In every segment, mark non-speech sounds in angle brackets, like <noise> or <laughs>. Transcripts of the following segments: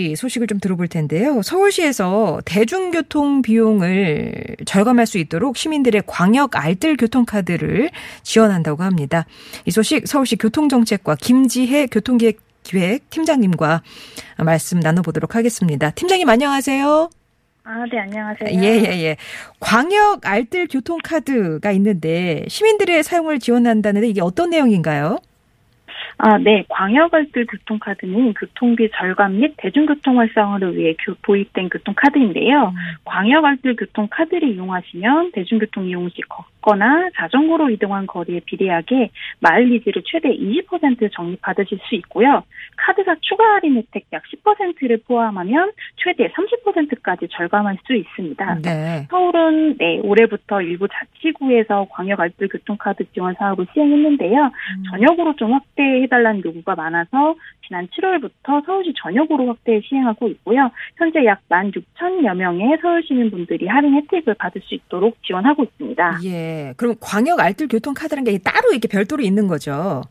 서울시 소식을 좀 들어볼 텐데요. 서울시에서 대중교통 비용을 절감할 수 있도록 시민들의 광역 알뜰 교통카드를 지원한다고 합니다. 이 소식 서울시 교통정책과 김지혜 교통기획 팀장님과 말씀 나눠보도록 하겠습니다. 팀장님 안녕하세요. 아, 네, 안녕하세요. 예, 예, 예. 광역 알뜰 교통카드가 있는데 시민들의 사용을 지원한다는데 이게 어떤 내용인가요? 아, 네. 광역알뜰 교통카드는 교통비 절감 및 대중교통 활성화를 위해 교- 도입된 교통카드인데요. 광역알뜰 교통카드를 이용하시면 대중교통 이용 시 걷거나 자전거로 이동한 거리에 비례하게 마일리지를 최대 20% 적립받으실 수 있고요. 카드사 추가 할인 혜택 약 10%를 포함하면 최대 30%까지 절감할 수 있습니다. 네. 서울은 네, 올해부터 일부 자치구에서 광역 알뜰 교통카드 지원 사업을 시행했는데요. 전역으로 좀 확대해 달라는 요구가 많아서 지난 7월부터 서울시 전역으로 확대 시행하고 있고요. 현재 약 16,000여 명의 서울 시민분들이 할인 혜택을 받을 수 있도록 지원하고 있습니다. 예. 그럼 광역 알뜰 교통 카드라는 게 따로 이렇게 별도로 있는 거죠?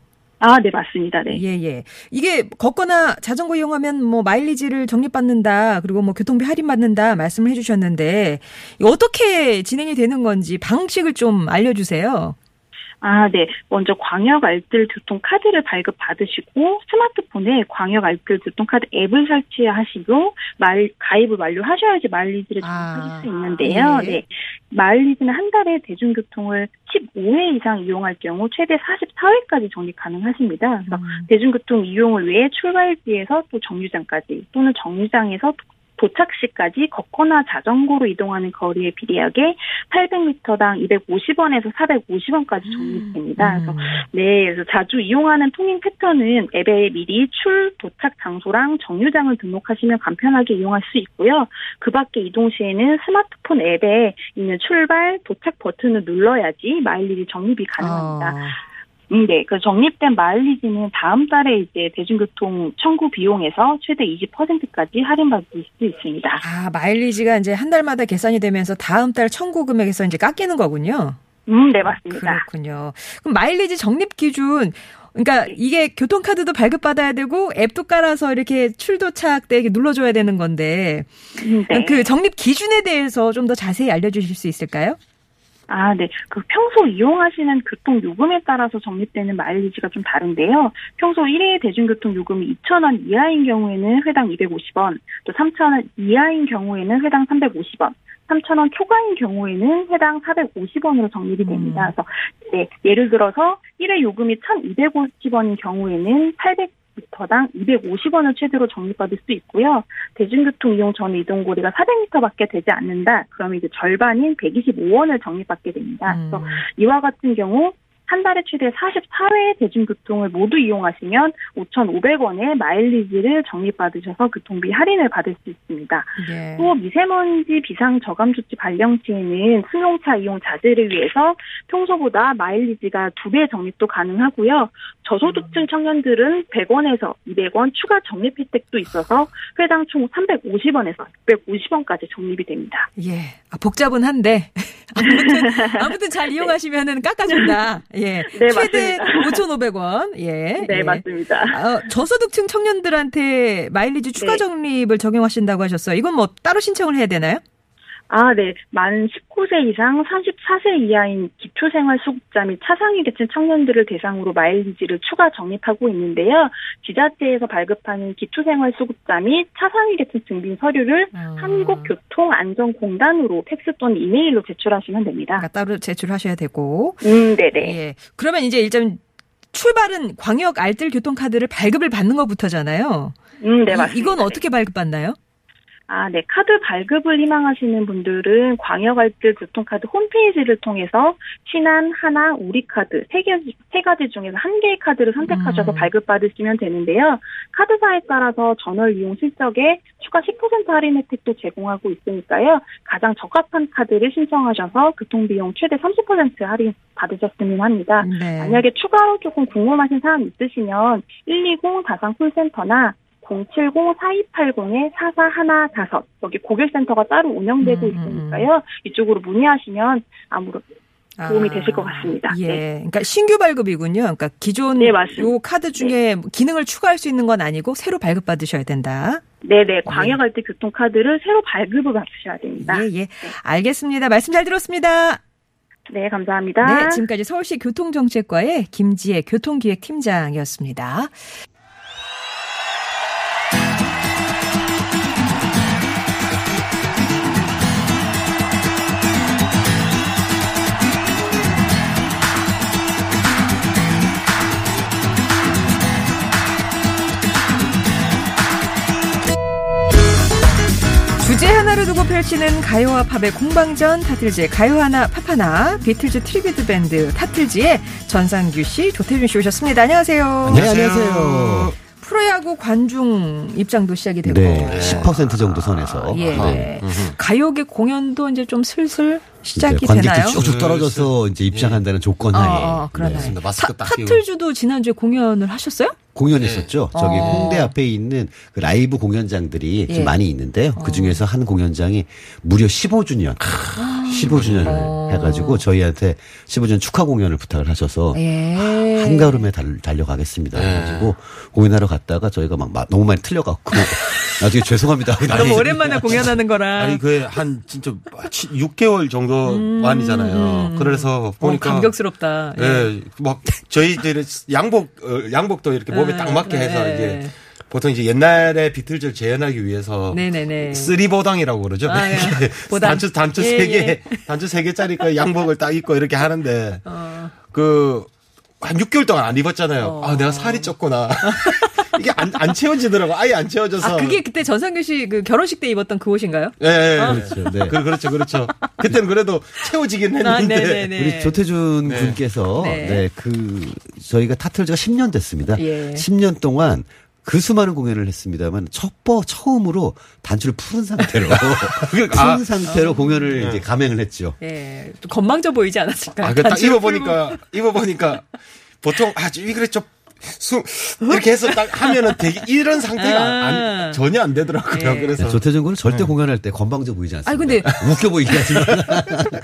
아, 네, 맞습니다. 네. 예, 예. 이게 걷거나 자전거 이용하면 뭐 마일리지를 적립받는다, 그리고 뭐 교통비 할인받는다 말씀을 해주셨는데, 어떻게 진행이 되는 건지 방식을 좀 알려주세요. 아, 네. 먼저 광역 알뜰 교통 카드를 발급 받으시고 스마트폰에 광역 알뜰 교통 카드 앱을 설치하시고 말 가입을 완료하셔야지 마일리지를 아, 적립하실 수 있는데요. 예. 네. 마일리지는 한 달에 대중교통을 15회 이상 이용할 경우 최대 44회까지 적립 가능하십니다. 그래서 대중교통 이용을 위해 출발지에서 또 정류장까지 또는 정류장에서 도착 시까지 걷거나 자전거로 이동하는 거리에 비례하게 800m당 250원에서 450원까지 적립됩니다. 그래서 음. 네, 그래서 자주 이용하는 통행 패턴은 앱에 미리 출, 도착 장소랑 정류장을 등록하시면 간편하게 이용할 수 있고요. 그 밖에 이동 시에는 스마트폰 앱에 있는 출발, 도착 버튼을 눌러야지 마일리지 적립이 가능합니다. 어, 음, 네, 그 적립된 마일리지는 다음 달에 이제 대중교통 청구 비용에서 최대 20%까지 할인받을 수 있습니다. 아, 마일리지가 이제 한 달마다 계산이 되면서 다음 달 청구 금액에서 이제 깎이는 거군요. 음, 네, 맞습니다. 그렇군요. 그럼 마일리지 적립 기준, 그러니까 이게 교통카드도 발급받아야 되고 앱도 깔아서 이렇게 출도착 때 이렇게 눌러줘야 되는 건데, 음, 네. 그 적립 기준에 대해서 좀 더 자세히 알려주실 수 있을까요? 아, 네. 그 평소 이용하시는 교통 요금에 따라서 적립되는 마일리지가 좀 다른데요. 평소 1회 대중교통 요금이 2,000원 이하인 경우에는 회당 250원, 또 3,000원 이하인 경우에는 회당 350원, 3,000원 초과인 경우에는 회당 450원으로 적립이 됩니다. 그래서 네, 예를 들어서 1회 요금이 1,250원인 경우에는 800m당 250원을 최대로 적립받을 수 있고요. 대중교통 이용 전 이동 거리가 400m밖에 되지 않는다. 그러면 이제 절반인 125원을 적립받게 됩니다. 음. 그래서 이와 같은 경우 한 달에 최대 44회 대중교통을 모두 이용하시면 5,500원의 마일리지를 적립받으셔서 교통비 할인을 받을 수 있습니다. 예. 또 미세먼지 비상 저감 조치 발령 시에는 승용차 이용 자제를 위해서 평소보다 마일리지가 두배 적립도 가능하고요. 저소득층 청년들은 100원에서 200원 추가 적립 혜택도 있어서 회당 총 350원에서 650원까지 적립이 됩니다. 예. 아, 복잡은 한데. <laughs> 아무튼, 아무튼 잘 <laughs> 이용하시면은 깎아준다. <laughs> 예. 네, 최대 맞습니다. 5,500원. 예. 네, 예. 맞습니다. 어, 저소득층 청년들한테 마일리지 추가 네. 적립을 적용하신다고 하셨어요. 이건 뭐 따로 신청을 해야 되나요? 아, 네. 만 19세 이상 34세 이하인 기초생활수급자 및 차상위 계층 청년들을 대상으로 마일리지를 추가 적립하고 있는데요. 지자체에서 발급하는 기초생활수급자 및 차상위 계층 증빙 서류를 어. 한국교통안전공단으로 팩스 또는 이메일로 제출하시면 됩니다. 그러니까 따로 제출하셔야 되고. 음, 네네. 예. 그러면 이제 일단 출발은 광역 알뜰 교통카드를 발급을 받는 것부터잖아요. 음, 네, 이- 맞습니다. 이건 네. 어떻게 발급받나요? 아, 네. 카드 발급을 희망하시는 분들은 광역알뜰 교통카드 홈페이지를 통해서 신한, 하나, 우리카드 세 개, 세 가지 중에서 한 개의 카드를 선택하셔서 음. 발급받으시면 되는데요. 카드사에 따라서 전월 이용 실적에 추가 10% 할인 혜택도 제공하고 있으니까요. 가장 적합한 카드를 신청하셔서 교통비용 최대 30% 할인 받으셨으면 합니다. 네. 만약에 추가로 조금 궁금하신 사항 있으시면 120 다산 콜센터나 070-4280-4415 여기 고객센터가 따로 운영되고 음, 음, 있으니까요. 이쪽으로 문의하시면 아무런 도움이 아, 되실 것 같습니다. 예. 네. 그러니까 신규 발급이군요. 그러니까 기존 네. 요 카드 중에 기능을 추가할 수 있는 건 아니고 새로 발급받으셔야 된다. 네네. 광역알뜰 교통카드를 새로 발급을 받으셔야 됩니다. 예, 예. 알겠습니다. 말씀 잘 들었습니다. 네, 감사합니다. 네, 지금까지 서울시 교통정책과의 김지혜 교통기획팀장이었습니다. 하나를 두고 펼치는 가요와 팝의 공방전 타틀즈의 가요 하나 팝 하나 비틀즈 트리비드 밴드 타틀즈의 전상규 씨 조태준 씨 오셨습니다. 안녕하세요. 네, 안녕하세요. 프로야구 관중 입장도 시작이 되고 네, 10% 정도 선에서. 예. 네. 가요계 공연도 이제 좀 슬슬 시작이 되나요? 쭉쭉 떨어져서 이제 입장한다는 조건 어, 하에 어, 그러나요? 네, 맞습니다. 마스크 타, 딱 끼고. 타틀즈도 지난주에 공연을 하셨어요? 공연했었죠. 저기 어. 홍대 앞에 있는 그 라이브 공연장들이 예. 좀 많이 있는데요. 그 중에서 한 공연장이 무려 15주년, 15주년을 어. 해가지고 저희한테 15주년 축하 공연을 부탁을 하셔서 예. 한가름에 달, 달려가겠습니다. 네. 해가지고 공연하러 갔다가 저희가 막 마- 너무 많이 틀려갖고 <laughs> 나중에 죄송합니다. 너무 오랜만에 공연하는 거라. 아니 그 한 진짜 6개월 정도 만이잖아요. 그래서 보니까 어, 감격스럽다. 예. 예, 막 저희들은 양복 어, 양복도 이렇게 몸에 아, 딱 맞게 해서 네. 이제 보통 이제 옛날에 비틀즈를 재현하기 위해서 네네네. three 보당이라고 그러죠. 아, 예. 단추 단추 예, 세 개, 예. 단추 세 개짜리 그 양복을 딱 입고 이렇게 하는데 어. 그한 6개월 동안 안 입었잖아요. 어. 아, 내가 살이 쪘구나. <laughs> 이게 안, 안 채워지더라고. 아예 안 채워져서. 아, 그게 그때 전상규 씨 그 결혼식 때 입었던 그 옷인가요? 예, 예. 그렇죠. 네. 그, 그렇죠, 그렇죠. 그때는 그래도 채워지긴 했는데. 아, 네네네. 우리 조태준 네. 군께서 네. 네. 그 저희가 타틀즈가 10년 됐습니다. 예. 10년 동안 그 수많은 공연을 했습니다만 첫번 처음으로 단추를 푸른 상태로 <laughs> 푸른 아. 상태로 공연을 이제 감행을 했죠. 예. 좀 건망져 보이지 않았을까요? 아, 그딱 단추를 입어 보니까, 입어 보니까, 보통, 아, 이 그래, 좀, 수, 이렇게 해서 딱 하면은 되게 이런 상태가 안, 아. 전혀 안 되더라고요. 예. 그래서. 조태준 군은 절대 공연할 때 건방져 보이지 않습니다. 아니, 근데- 웃겨 보이긴 하지만 <laughs>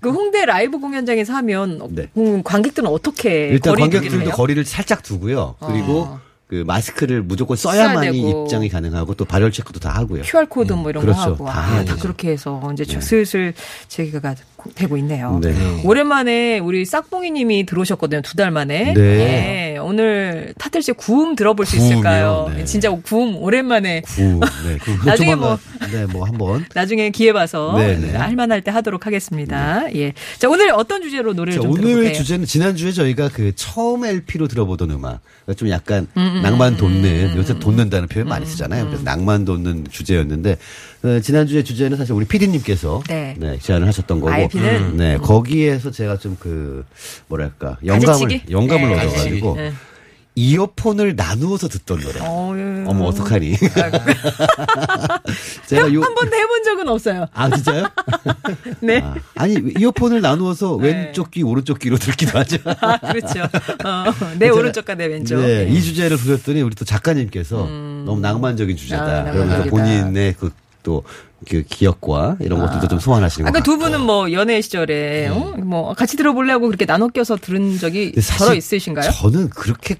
그 홍대 라이브 공연장에서 하면 네. 음, 관객들은 어떻게 일단 관객들도 해요? 거리를 살짝 두고요. 그리고 어. 그 마스크를 무조건 써야 써야만이 되고. 입장이 가능하고 또 발열 체크도 다 하고요. QR 코드 뭐 이런 그렇죠. 거 하고 다 아, 해야 다 되죠. 그렇게 해서 이제 저 슬슬 재개가 되고 있네요. 네. 오랜만에 우리 싹봉이님이 들어오셨거든요. 두 달 만에. 네. 예, 오늘 타틀즈 구음 들어볼 수? 있을까요? 네. 진짜 구음 오랜만에 구, 네. 그 나중에 조만간, 네, 뭐 한번. 나중에 기회 봐서 네, 네. 할만할 때 하도록 하겠습니다. 예. 자 오늘 어떤 주제로 노래를 자, 좀 오늘 들어볼게요? 주제는 지난 주에 저희가 그 처음 LP로 들어보던 음악. 그러니까 좀 약간 낭만 돋는, 요새 돋는다는 표현 많이 쓰잖아요. 그래서 낭만 돋는 주제였는데, 어, 지난주에 주제는 사실 우리 PD님께서 네. 제안을 하셨던 거고. RP는? 네, 거기에서 제가 좀 그, 뭐랄까, 영감을, 가지치기? 영감을 네, 얻어 가지고, 네. 이어폰을 나누어서 듣던 노래. 어, 예. 어머, 어떡하니. <laughs> 제가 요, 한 번도 해본 적은 없어요. 아, 진짜요? <laughs> 네. 아, 아니, 이어폰을 나누어서 네. 왼쪽 귀, 오른쪽 귀로 듣기도 하죠. 아, 그렇죠. 어, 내 오른쪽과 내 왼쪽. 네, 이 주제를 부렸더니 우리 또 작가님께서 너무 낭만적인 아, 주제다. 낭만적이다. 그러면서 본인의 그 또 그 기억과 이런 것들도 좀 소환하시는 것 아까 두 같고. 분은 뭐 연애 시절에 어? 뭐 같이 들어볼래 하고 그렇게 나눠 껴서 들은 적이 서로 있으신가요? 저는 그렇게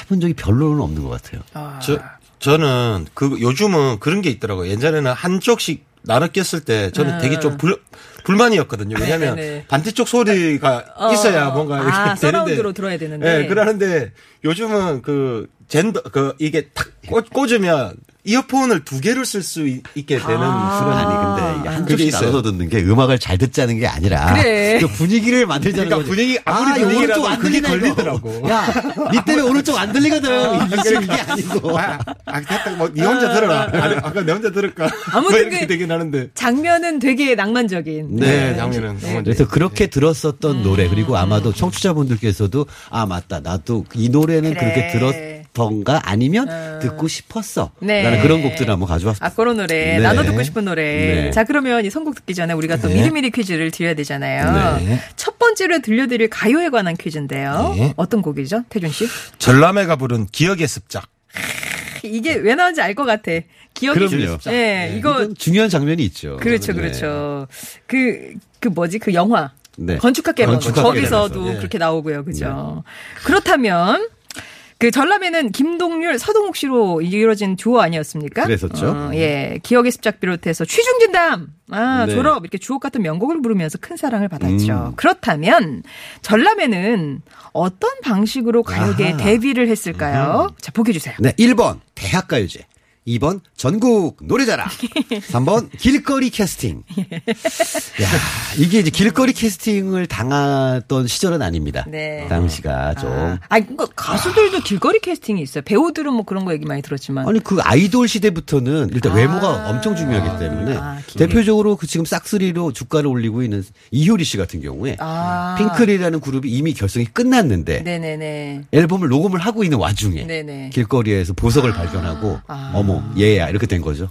해본 적이 별로는 없는 것 같아요. 아, 저, 저는 그 요즘은 그런 게 있더라고요. 예전에는 한쪽씩 나눠 꼈을 때 저는 되게 좀 불, 불만이었거든요. 왜냐하면 아. 네네. 반대쪽 소리가 어, 있어야 뭔가 이렇게 아, 되는데. 서라운드로 들어야 되는데. 예, 그러는데 요즘은 그 젠더 그 이게 탁 꽂, 꽂으면 이어폰을 두 개를 쓸 수 있게 되는 아. 그런 아니 근데 이게 그게. 나눠서 듣는 게 음악을 잘 듣자는 게 아니라 그래. 그 분위기를 만들자는 그러니까 거지. 분위기, 아무리 분위기라도 오른쪽 안 이거. 걸리더라고. 야, 니 때문에 오른쪽 안 들리거든. 이게 그게 아니고. 아, 아, 됐다. 뭐, 니 혼자 들어라. 아니, 아까 내 혼자 들을까? <laughs> 아무튼 그- 되긴 하는데. 장면은 되게 낭만적인. 네, 네. 장면은. 네. 그래서 그렇게 들었었던 노래 그리고 음. 아마도 청취자분들께서도 아 맞다 나도 이 노래는 그래. 그렇게 들었 던가 아니면 듣고 싶었어 네. 라는 그런 곡들을 한번 가져왔습니다. 아, 그런 노래. 네. 나눠 듣고 싶은 노래. 네. 자, 그러면 이 선곡 듣기 전에 우리가 또 네. 미리미리 퀴즈를 드려야 되잖아요. 네. 첫 번째로 들려드릴 가요에 관한 퀴즈인데요. 네. 어떤 곡이죠? 태준 씨? 전람회가 부른 기억의 습작. 이게 왜 나온지 알 것 같아. 기억이 그럼요. 네, 이거 중요한 장면이 있죠. 그렇죠, 네. 그렇죠. 그, 그 뭐지, 그 영화. 네. 건축학개론. 건축학개론에서, 거기서도 예. 그렇게 나오고요, 그죠. 그렇다면, 그 전람회는 김동률, 서동욱 씨로 이루어진 듀오 아니었습니까? 그랬었죠. 어, 예. 기억의 습작 비롯해서 취중진담, 아, 네. 졸업, 이렇게 주옥 같은 명곡을 부르면서 큰 사랑을 받았죠. 음. 그렇다면, 전람회는 어떤 방식으로 가요계에 아하. 데뷔를 했을까요? 자, 보기 주세요. 네, 1번 대학가요제. 2번 전국 노래자랑. <laughs> 3번 길거리 캐스팅. 야, 이게 이제 길거리 캐스팅을 당했던 시절은 아닙니다. 네. 당시가 좀. 아, 아니, 그러니까 가수들도 길거리 캐스팅이 있어요. 배우들은 뭐 그런 거 얘기 많이 들었지만. 아니 그 아이돌 시대부터는 일단 아. 외모가 엄청 중요하기 때문에 아, 길- 대표적으로 그 지금 싹스리로 주가를 올리고 있는 이효리 씨 같은 경우에 아. 핑클이라는 그룹이 이미 결성이 끝났는데 네네네. 앨범을 녹음을 하고 있는 와중에 네네. 길거리에서 보석을 발견하고 아. 어머 얘야 이렇게 된 거죠.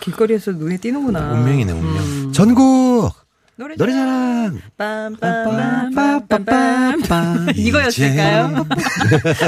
길거리에서 눈에 띄는구나. 운명이네, 운명. 음. 전국 노래 노래자랑 빰빰빰빰빰빰 이거였을까요?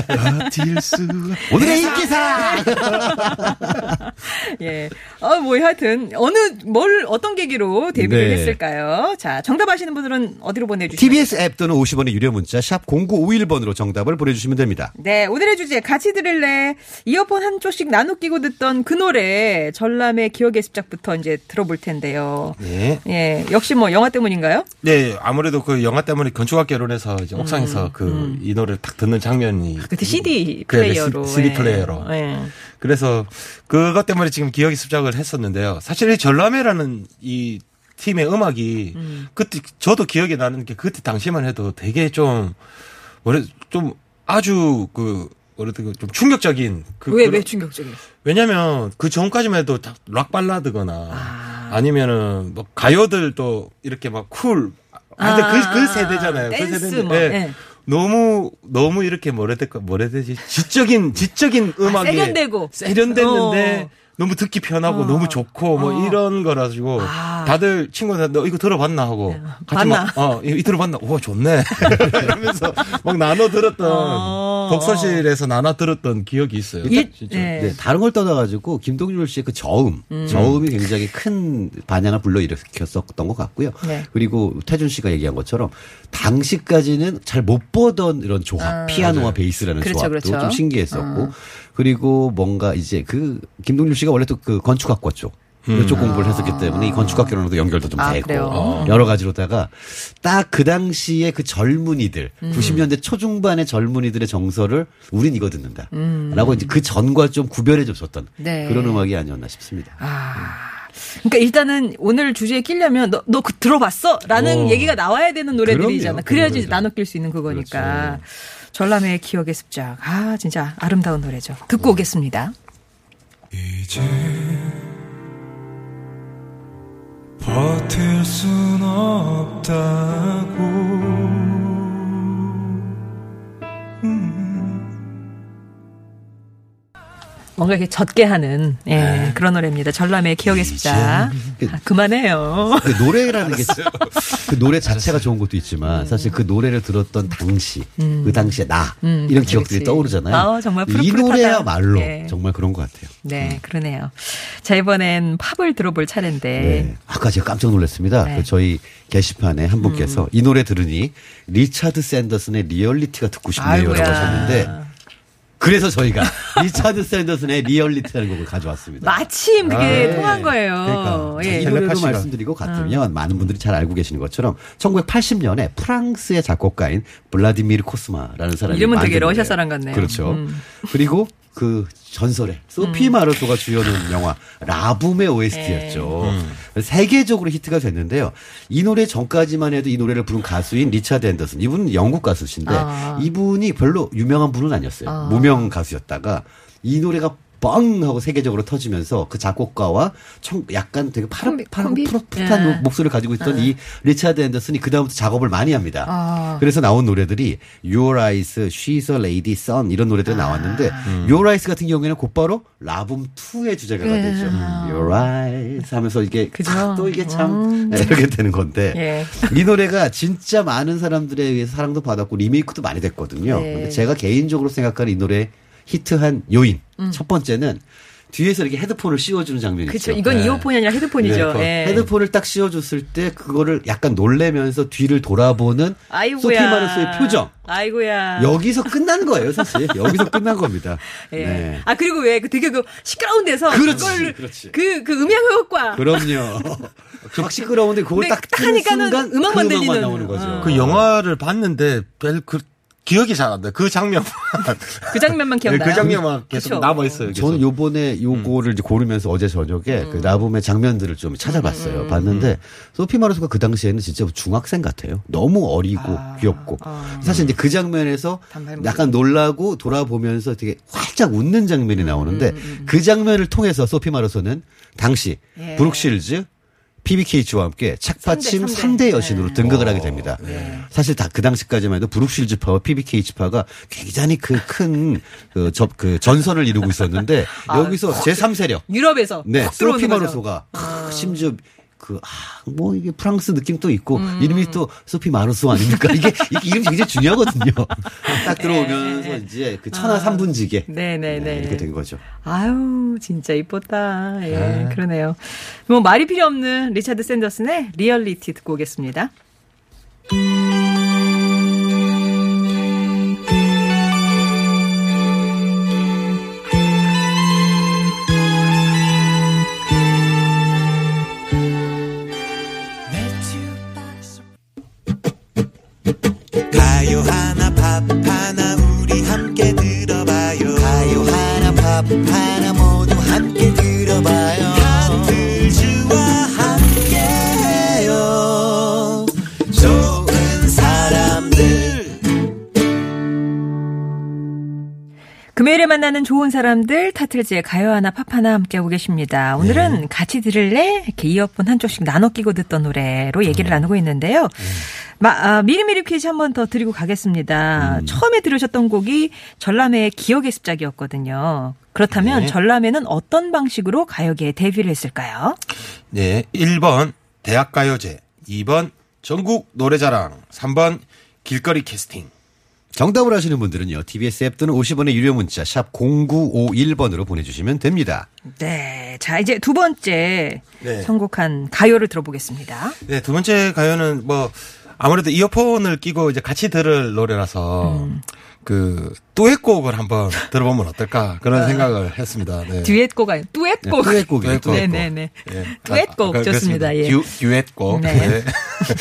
버틸 수. <laughs> 오늘의 인기상 <laughs> 예. 어, 뭐 하여튼 어느 뭘 어떤 계기로 데뷔를 네. 했을까요? 자, 정답 아시는 분들은 어디로 보내 주시면 TBS 앱 또는 50원의 유료 문자 샵 0951번으로 정답을 보내주시면 됩니다. 네, 오늘의 주제 같이 들을래. 이어폰 한 쪽씩 나눠 끼고 듣던 그 노래 전람의 기억의 습작부터 이제 들어볼 텐데요. 네. 예, 역시 뭐 영화 때문인가요? 네, 아무래도 그 영화 때문에 건축학개론에서 이제 옥상에서 그이 노래를 딱 듣는 장면이. 그때 CD 그래, 플레이어로. 시- CD 예. 플레이어로. 예. 그래서 그것 때문에 지금 기억의 습작을 했었는데요. 사실 이 전람회라는 이 팀의 음악이 그때 저도 기억이 나는 게 그때 당시만 해도 되게 좀 뭐래 좀 아주 그 뭐래도 좀 충격적인 그 왜, 그런- 왜 충격적이에요? 왜냐면 그 전까지만 해도 다 락 발라드거나 아. 아. 니면은 뭐 가요들도 이렇게 막 쿨. 하여튼 아, 그, 그 세대잖아요. 그 댄스 세대인데 뭐, 예. 예. 너무 너무 이렇게 뭐라 해야 될까 뭐라 해야 되지 지적인 지적인 아, 세련되고. 세련됐는데 어. 너무 듣기 편하고 어. 너무 좋고 뭐 어. 이런 거라가지고 아. 다들 친구들 너 이거 들어봤나 하고 네. 같이 봤나? 막, 어, 이, 이 들어봤나? 오, 좋네. <laughs> 이러면서 막 나눠 들었던 어. 독서실에서 나눠 들었던 기억이 있어요. 이- 진짜. 네. 네, 다른 걸 떠나가지고 김동률 씨의 그 저음, 저음이 굉장히 큰 반향을 불러일으켰었던 것 같고요. 네. 그리고 태준 씨가 얘기한 것처럼 당시까지는 잘 못 보던 이런 조합, 피아노와 베이스라는 그렇죠, 조합도 그렇죠. 좀 신기했었고, 그리고 뭔가 이제 그 김동률 씨가 원래 또 그 건축학과 쪽. 이쪽 공부를 했었기 때문에 이 건축학교랑도 연결도 좀 아, 되고 그래요? 여러 가지로다가 딱 그 당시에 그 젊은이들 90년대 초중반의 젊은이들의 정서를 우린 이거 듣는다라고 이제 그 전과 좀 구별해 줬었던 네. 그런 음악이 아니었나 싶습니다. 아. 그러니까 일단은 오늘 주제에 끼려면 너, 너 그 들어봤어? 라는 어. 얘기가 나와야 되는 노래들이잖아. 그래야지 그럼요. 나눠 낄 수 있는 그거니까. 전람회의 기억의 습작. 아, 진짜 아름다운 노래죠. 듣고 오겠습니다. 이제 버틸 순 없다고 뭔가 이렇게 젖게 하는 예, 그런 노래입니다. 전람회의 기억의 습작. 아, 그만해요. 그 노래라는 게 그 노래 자체가 좋은 것도 있지만 사실 그 노래를 들었던 당시 그 당시에 나 음, 이런 기억들이. 떠오르잖아요. 아, 정말 이. 노래야말로 네. 정말 그런 것 같아요. 네, 그러네요. 자, 이번엔 팝을 들어볼 차례인데. 네. 아까 제가 깜짝 놀랐습니다. 네. 음. 그 저희 게시판에 한 분께서 이 노래 들으니 리차드 샌더슨의 리얼리티가 듣고 싶네요라고. 하셨는데 그래서 저희가 <laughs> 리차드 샌더슨의 Reality라는 곡을 가져왔습니다. 마침 그게 아, 통한 예. 거예요. 그러니까 예. 이 텔레파시가. 말씀드리고 같으면 많은 분들이 잘 알고 계시는 것처럼 1980년에 프랑스의 작곡가인 블라디미르 코스마라는 사람이 이름은 되게 러시아. 사람 같네요. 그렇죠. 음. 그리고 그 전설의 소피 마르소가 주연한 영화 라붐의 OST였죠. 세계적으로 히트가 됐는데요. 이 노래 전까지만 해도 이 노래를 부른 가수인 리차드 앤더슨. 이분은 영국 가수신데 아. 이분이 별로 유명한 분은 아니었어요. 무명 가수였다가 이 노래가 뻥 하고 세계적으로 터지면서 그 작곡가와 청, 약간 되게 파릇, 콤비? 푸릇푸릇한 예. 목소리를 가지고 있던 이 리차드 앤더슨이 그다음부터 작업을 많이 합니다. 아. 그래서 나온 노래들이 Your Eyes, She's a Lady, Son 이런 노래들이 나왔는데 아. Your Eyes 같은 경우에는 곧바로 라붐 2의 주제가가 되죠. Your Eyes 하면서 이게 네. 그죠. 아, 또 이게 참 이렇게 되는 건데 예. 이 노래가 진짜 많은 사람들에 의해서 사랑도 받았고 리메이크도 많이 됐거든요. 네. 근데 제가 개인적으로 생각하는 이 노래 히트한 요인 첫 번째는 뒤에서 이렇게 헤드폰을 씌워주는 장면이 그렇죠. 있죠. 이건 이어폰이 아니라 헤드폰이죠. 네, 예. 헤드폰을 딱 씌워줬을 때 그거를 약간 놀래면서 뒤를 돌아보는 아이고야. 소피 마르소의 표정. 아이고야. 여기서 끝난 거예요, 사실. 여기서 끝난 겁니다. <laughs> 예. 네. 아 그리고 왜 그 되게 그 시끄러운 데서 그렇지, 그걸 그렇지. 그, 그 음향 효과 그럼요. 막 시끄러운데 그걸 근데 딱딱 하니까는 순간 음악만 그 음악만 들리는. 나오는 거죠. 어. 그 영화를 봤는데 별그 기억이 잘 안 나요. 그 장면. <laughs> 그 장면만 기억나요. 그 장면만 계속 그쵸. 남아 있어요. 계속. 저는 요번에 요거를 이제 고르면서 어제 저녁에 그 라붐의 장면들을 좀 찾아봤어요. 봤는데 소피 마르소가 그 당시에는 진짜 중학생 같아요. 너무 어리고 귀엽고. 사실 이제 그 장면에서 약간 놀라고 돌아보면서 되게 활짝 웃는 장면이 나오는데 그 장면을 통해서 소피 마르소는 당시 예. 브룩실즈 PBKH와 함께 착받침 삼대, 3대, 삼대. 여신으로 등극을 하게 됩니다. 사실 다 그 당시까지만 해도 브룩 쉴즈파와 피비 케이츠파가 굉장히 그 큰 그, 저, 그 전선을 이루고 있었는데 <laughs> 여기서 제3세력 유럽에서 네, 아, 확 들어오는 소피 거죠. 마르소가 아, 심지어 그, 아, 뭐, 이게 프랑스 느낌 또 있고, 이름이 또 소피 마르소 아닙니까? 이게, 이게 이름이 굉장히 중요하거든요. <laughs> 딱 들어오면서 이제 그 천하 삼분지계. 네네 네. 이렇게 된 거죠. 아유, 진짜 이뻤다. 예, 그러네요. 뭐, 말이 필요 없는 리차드 샌더슨의 리얼리티 듣고 오겠습니다. 만나는 좋은 사람들 타틀즈의 가요 하나 팝 하나 함께하고 계십니다. 오늘은 같이 들을래? 이렇게 이어폰 한쪽씩 나눠 끼고 듣던 노래로 얘기를 나누고 있는데요. 마, 아, 미리미리 퀴즈 한 번 더 드리고 가겠습니다. 처음에 들으셨던 곡이 전람회의 기억의 습작이었거든요. 그렇다면 네. 전람회는 어떤 방식으로 가요계에 데뷔를 했을까요? 네. 1번 대학가요제, 2번 전국 노래자랑, 3번 길거리 캐스팅. 정답을 아시는 분들은요, TBS 앱 또는 50원의 유료 문자, 샵 0951번으로 보내주시면 됩니다. 네. 자, 이제 두 번째 네. 선곡한 가요를 들어보겠습니다. 네, 두 번째 가요는 뭐 아무래도 이어폰을 끼고 이제 같이 들을 노래라서 음. 그 듀엣곡을 한번 <laughs> 들어보면 어떨까 그런 생각을 했습니다. 네. 듀엣곡 아니 듀엣곡. 네, 듀엣곡이에요, 듀엣곡. 네네네. 예. 아, 아, 좋습니다. 예. 듀, 듀엣곡. 네. 네.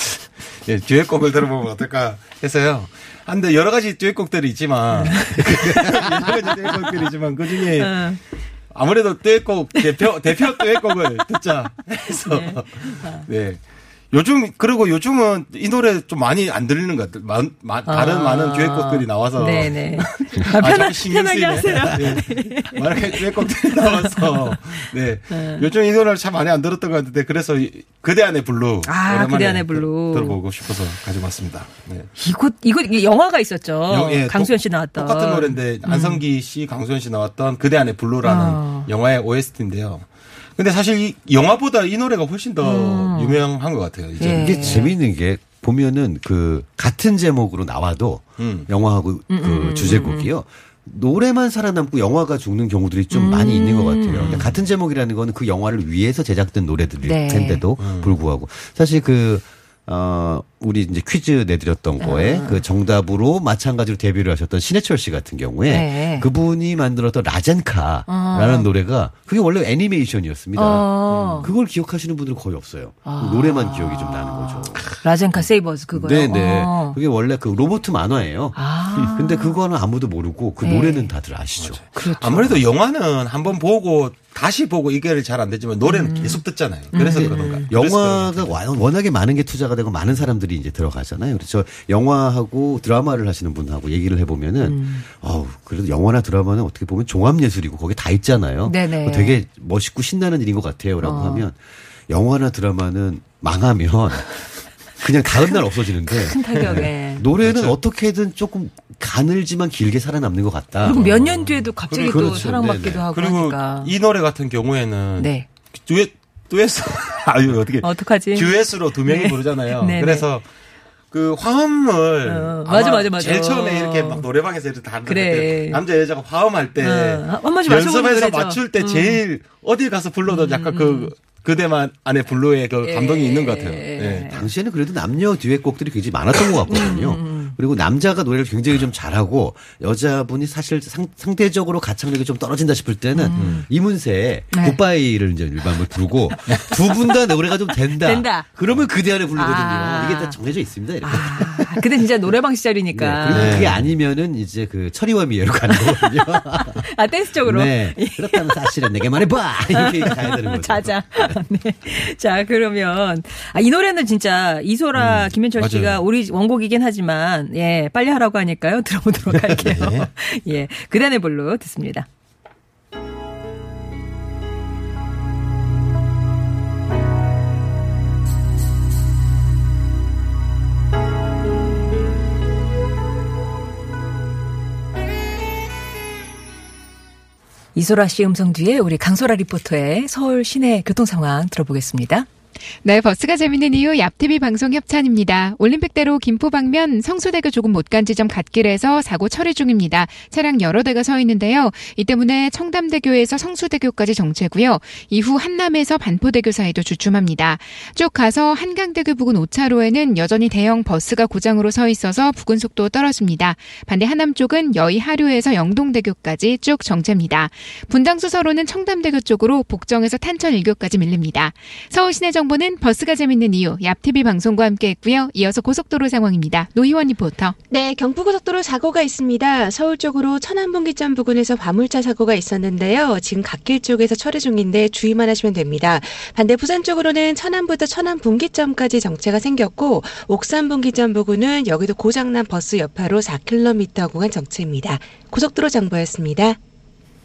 <laughs> 예, 듀엣곡을 들어보면 어떨까 해서요. 아, 근데 여러 가지 듀엣곡들이 있지만, <laughs> 여러 가지 듀엣곡들이 있지만, 그 중에 어. 아무래도 듀엣곡, 대표, 대표 듀엣곡을 듣자 해서, 네. 요즘, 그리고 요즘은 이 노래 좀 많이 안 들리는 것 같아요. 많, 많- 다른 아. 많은 듀엣 곡들이 나와서. 네네. <laughs> 아, 편하, 자꾸 신경 편하게 쓰이네. 하세요. 네. 만약에 듀엣 곡들이 나와서, 네. 요즘 이 노래를 참 많이 안 들었던 것 같은데, 그래서 이- 그대 안의 블루. 아, 오랜만에 그대 안의 블루. 들- 들어보고 싶어서 가지고 왔습니다. 네. 이곳 이곳 영화가 있었죠. 영- 예, 강수연 똑- 씨 나왔던. 똑같은 노래인데, 안성기 씨, 강수연 씨 나왔던 그대 안의 블루라는 아. 영화의 OST인데요. 근데 사실 이 영화보다 이 노래가 훨씬 더 유명한 것 같아요. 이제. 예. 이게 재미있는 게 보면은 그 같은 제목으로 나와도 음. 영화하고 그 주제곡이요. 노래만 살아남고 영화가 죽는 경우들이 좀 많이 있는 것 같아요. 그러니까 같은 제목이라는 거는 그 영화를 위해서 제작된 노래들일 네. 텐데도 불구하고 사실 그 어, 우리 이제 퀴즈 내드렸던 거에 아. 그 정답으로 마찬가지로 데뷔를 하셨던 신해철 씨 같은 경우에 네. 그분이 만들었던 라젠카라는 노래가 그게 원래 애니메이션이었습니다. 어. 그걸 기억하시는 분들은 거의 없어요. 아. 그 노래만 기억이 좀 나는 거죠. 라젠카 세이버즈 그거요. 네네. 어. 그게 원래 그 로보트 만화예요. 아. <laughs> 근데 그거는 아무도 모르고 그 네. 노래는 다들 아시죠. 그렇죠. 아무래도 영화는 한번 보고 다시 보고 이게 잘 안 되지만 노래는 계속 듣잖아요. 그래서 그런가. 그래서 영화가 그런가. 와- 워낙에 많은 게 투자가 되고 많은 사람들이 이제 들어가잖아요. 그래서 영화하고 드라마를 하시는 분하고 얘기를 해보면은, 음. 어우, 그래도 영화나 드라마는 어떻게 보면 종합예술이고 거기 다 있잖아요. 네네. 되게 멋있고 신나는 일인 것 같아요. 라고 어. 하면 영화나 드라마는 망하면 <laughs> 그냥 다음날 없어지는데 큰 타격에. 노래는 그렇죠. 어떻게든 조금 가늘지만 길게 살아남는 것 같다. 그리고 몇 년 뒤에도 갑자기 또 그렇죠. 사랑받기도 네네. 하고 그리고 하니까. 이 노래 같은 경우에는 네. 듀엣 듀엣 <laughs> 아유 어떻게 어떡하지? 듀엣으로 두 명이 네. 부르잖아요. 네네. 그래서 그 화음을 어, 맞아, 맞아, 맞아. 제일 처음에 이렇게 막 노래방에서 이렇게 다 그래. 때 남자 여자가 화음할 때 어, 연습해서. 맞출 때 음. 제일 어디 가서 불러도 약간 그 그대만 안에 블루의 그 감동이 예. 있는 것 같아요. 예. 당시에는 그래도 남녀 듀엣곡들이 굉장히 많았던 것 같거든요. 음, 그리고 남자가 노래를 굉장히 좀 잘하고 여자분이 사실 상, 상대적으로 가창력이 좀 떨어진다 싶을 때는 이문세의 음. 네. 굿바이를 이제 일반을 부르고 두 분 다 노래가 좀 된다. 된다. 그러면 그대 안에 부르거든요. 아. 이게 다 정해져 있습니다. 이렇게. 아, 그때 진짜 노래방 시절이니까. 네. 그리고 네. 그게 아니면은 이제 그 철이와 미애로 가는 거거든요. <laughs> 아, 댄스 쪽으로. 네. 그렇다면 사실은 내게 말해봐. 이렇게 가야 되는 거죠. 자자. 네. 자, 그러면, 아, 이 노래는 진짜 이소라, 김현철 씨가 맞아요. 우리 원곡이긴 하지만, 예, 빨리 하라고 하니까요. <laughs> 들어보도록 할게요. <laughs> 예. 그단의 볼로 듣습니다. 이소라 씨 음성 뒤에 우리 강소라 리포터의 서울 시내 교통 상황 들어보겠습니다. 네, 버스가 재밌는 이유 얍TV 방송 협찬입니다. 올림픽대로 김포 방면 성수대교 조금 못 간 지점 갓길에서 사고 처리 중입니다. 차량 여러 대가 서 있는데요. 이 때문에 청담대교에서 성수대교까지 정체고요. 이후 한남에서 반포대교 사이도 주춤합니다. 쭉 가서 한강대교 부근 5차로에는 여전히 대형 버스가 고장으로 서 있어서 부근 속도 떨어집니다. 반대 하남 쪽은 여의 하류에서 영동대교까지 쭉 정체입니다. 분당수 서로는 청담대교 쪽으로 복정에서 탄천 1교까지 밀립니다. 서울 시내 정보는 버스가 재밌는 이유 얍TV 방송과 함께 했고요. 이어서 고속도로 상황입니다. 노희원 리포터. 네, 경부고속도로 사고가 있습니다. 서울 쪽으로 천안분기점 부근에서 화물차 사고가 있었는데요. 지금 갓길 쪽에서 처리 중인데 주의만 하시면 됩니다. 반대 부산 쪽으로는 천안부터 천안분기점까지 정체가 생겼고 옥산분기점 부근은 여기도 고장난 버스 여파로 4km 구간 정체입니다. 고속도로 정보였습니다.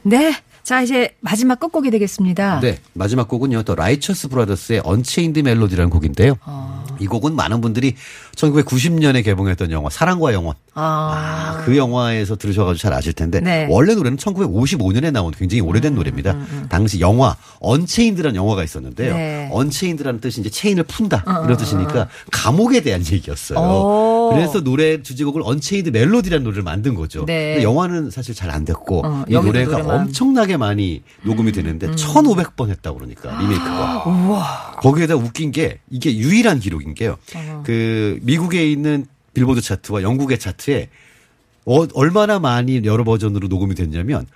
네. 자, 이제 마지막 끝곡이 되겠습니다. 네. 마지막 곡은요. The Righteous Brothers의 Unchained Melody라는 곡인데요. 어. 이 곡은 많은 분들이 1990년에 개봉했던 영화 사랑과 영혼 아. 아, 그 영화에서 들으셔 가지고 잘 아실 텐데 네. 음, 원래 노래는 1955년에 나온 굉장히 오래된 노래입니다. 당시 영화 Unchained라는 영화가 있었는데요. 네. Unchained라는 뜻이 이제 체인을 푼다 어, 이런 뜻이니까 감옥에 대한 얘기였어요. 오. 그래서 노래 주제곡을 Unchained Melody라는 노래를 만든 거죠. 네. 영화는 사실 잘 안 됐고 어, 이 노래가 노래만. 음. 엄청나게 많이 녹음이 되는데 1,500번 했다고 그러니까 리메이크가. <gasps> 거기에다 웃긴 게 이게 유일한 기록인 게요. 어. 그 미국에 있는 빌보드 차트와 영국의 차트에 어, 얼마나 많이 여러 버전으로 녹음이 됐냐면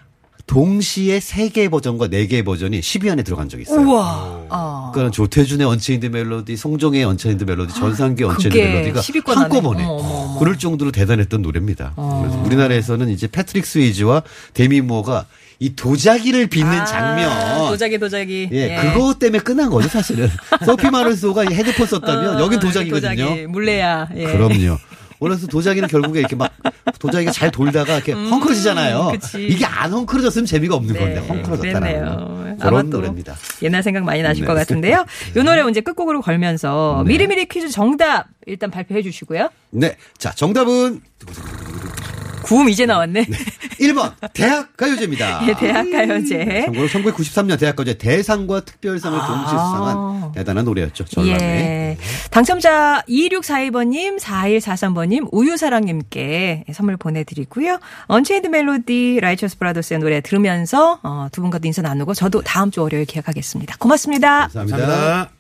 동시에 세 개의 버전과 네 개의 버전이 10위 안에 들어간 적이 있어요. 우와. 어. 그러니까 조태준의 Unchained Melody, 송정의 Unchained Melody, 전상기의 Unchained Melody가 10위권 안에. 한꺼번에 어머. 그럴 정도로 대단했던 노래입니다. 어. 그래서 우리나라에서는 이제 패트릭 스웨이지와 데미 무어가 이 도자기를 빚는 아, 장면 도자기, 도자기. 예, 그거 때문에 끝난 거죠, 사실은. <laughs> 소피 마르소가 이 헤드폰 썼다면 어, 여긴 도자기거든요. 도자기, 물레야. 예. 그럼요. 그래서 도자기는 결국에 이렇게 막 도자기가 잘 돌다가 이렇게 헝클어지잖아요. 음, 그치. 이게 안 헝클어졌으면 재미가 없는 네, 건데 헝클어졌다는 그런 또 노래입니다. 옛날 생각 많이 나실 네. 것 같은데요. <laughs> 이 노래 이제 끝곡으로 걸면서 미리미리 퀴즈 정답 일단 발표해 주시고요. 네. 자, 정답은 구음 이제 나왔네. 네. 1번 대학 가요제입니다. 예, 대학 가요제. 음. 참고로 1993년 대학 가요제 대상과 특별상을 아. 동시에 수상한 대단한 노래였죠. 전남에. 예. 네. 당첨자 2642번님, 4143번님, 우유사랑님께 선물 보내드리고요. Unchained Melody Righteous Brothers의 노래 들으면서 어, 두 분과도 인사 나누고 저도 다음 주 월요일 기약하겠습니다. 고맙습니다. 감사합니다.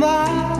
감사합니다.